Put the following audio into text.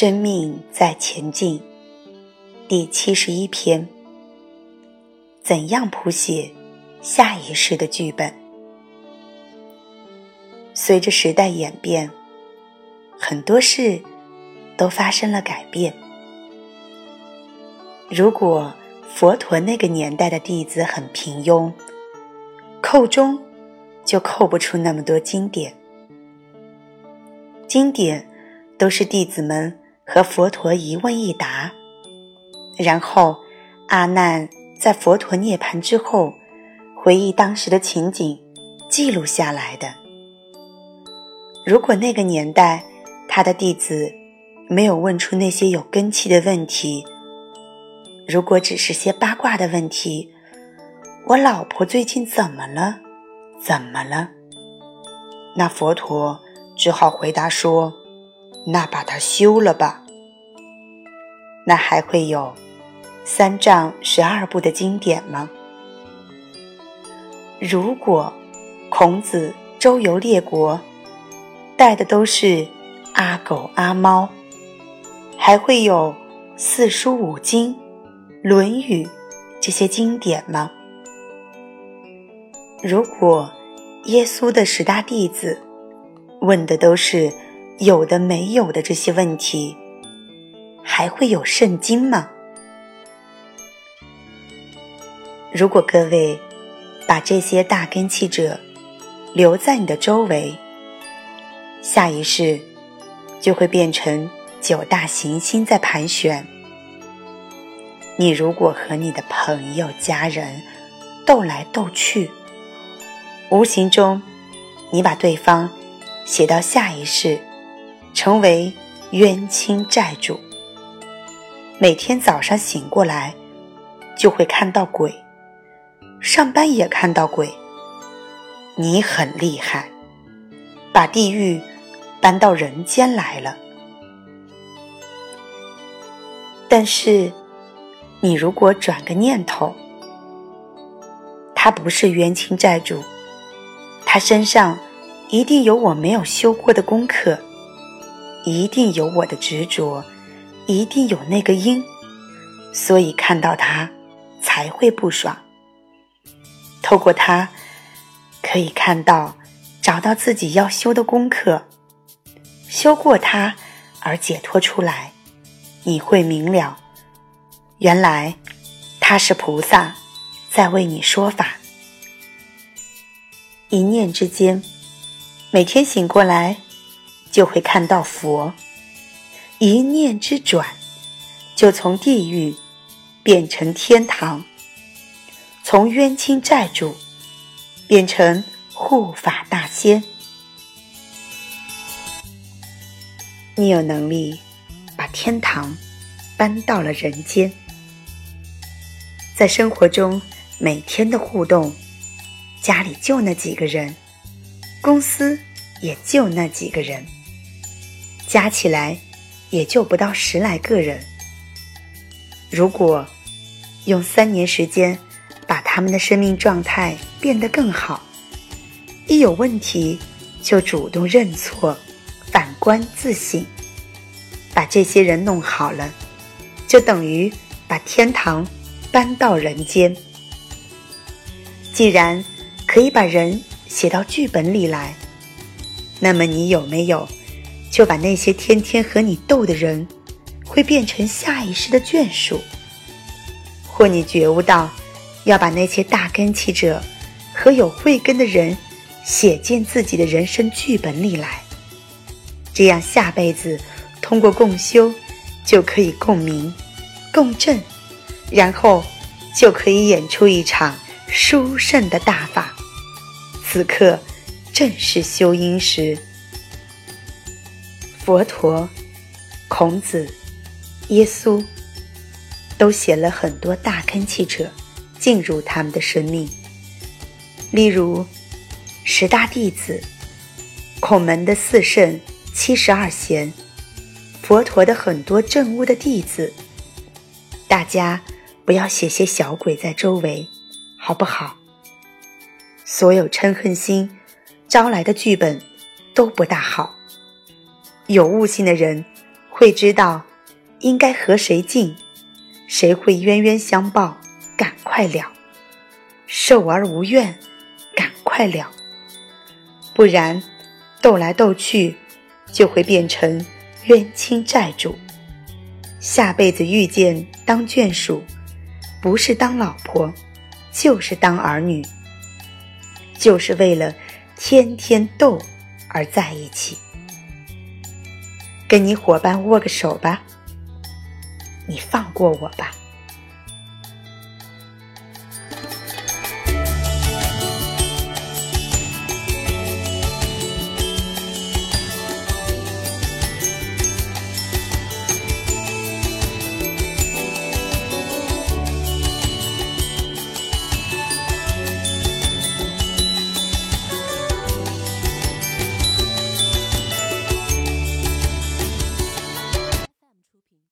生命在前进，第七十一篇：怎样谱写下一世的剧本？随着时代演变，很多事都发生了改变。如果佛陀那个年代的弟子很平庸，扣中就扣不出那么多经典。经典都是弟子们和佛陀一问一答，然后阿难在佛陀涅槃之后回忆当时的情景，记录下来的。如果那个年代他的弟子没有问出那些有根气的问题，如果只是些八卦的问题，我老婆最近怎么了？怎么了？那佛陀。只好回答说：“那把它修了吧。”那还会有三藏十二部的经典吗？如果孔子周游列国，带的都是阿狗阿猫，还会有四书五经、《论语》这些经典吗？如果耶稣的十大弟子，问的都是有的没有的这些问题，还会有圣经吗？如果各位把这些大根器者留在你的周围，下一世就会变成九大行星在盘旋。你如果和你的朋友、家人斗来斗去，无形中你把对方。写到下一世，成为冤亲债主。每天早上醒过来，就会看到鬼，上班也看到鬼。你很厉害，把地狱搬到人间来了。但是，你如果转个念头，他不是冤亲债主，他身上。一定有我没有修过的功课，一定有我的执着，一定有那个因，所以看到他才会不爽。透过他，可以看到，找到自己要修的功课，修过它而解脱出来，你会明了，原来他是菩萨在为你说法，一念之间。每天醒过来，就会看到佛，一念之转，就从地狱变成天堂，从冤亲债主变成护法大仙。你有能力把天堂搬到了人间，在生活中每天的互动，家里就那几个人。公司也就那几个人，加起来也就不到十来个人。如果用三年时间把他们的生命状态变得更好，一有问题就主动认错、反观自省，把这些人弄好了，就等于把天堂搬到人间。既然可以把人。写到剧本里来，那么你有没有就把那些天天和你斗的人，会变成下一世的眷属？或你觉悟到要把那些大根器者和有慧根的人写进自己的人生剧本里来，这样下辈子通过共修就可以共鸣、共振，然后就可以演出一场殊胜的大法。此刻正是修因时，佛陀、孔子、耶稣都写了很多大根器者进入他们的生命。例如十大弟子、孔门的四圣、七十二贤、佛陀的很多正悟的弟子。大家不要写些小鬼在周围，好不好？所有嗔恨心招来的剧本都不大好。有悟性的人会知道应该和谁近，谁会冤冤相报，赶快了，受而无怨，赶快了。不然，斗来斗去，就会变成冤亲债主。下辈子遇见当眷属，不是当老婆，就是当儿女，就是为了天天斗而在一起。跟你伙伴握个手吧，你放过我吧。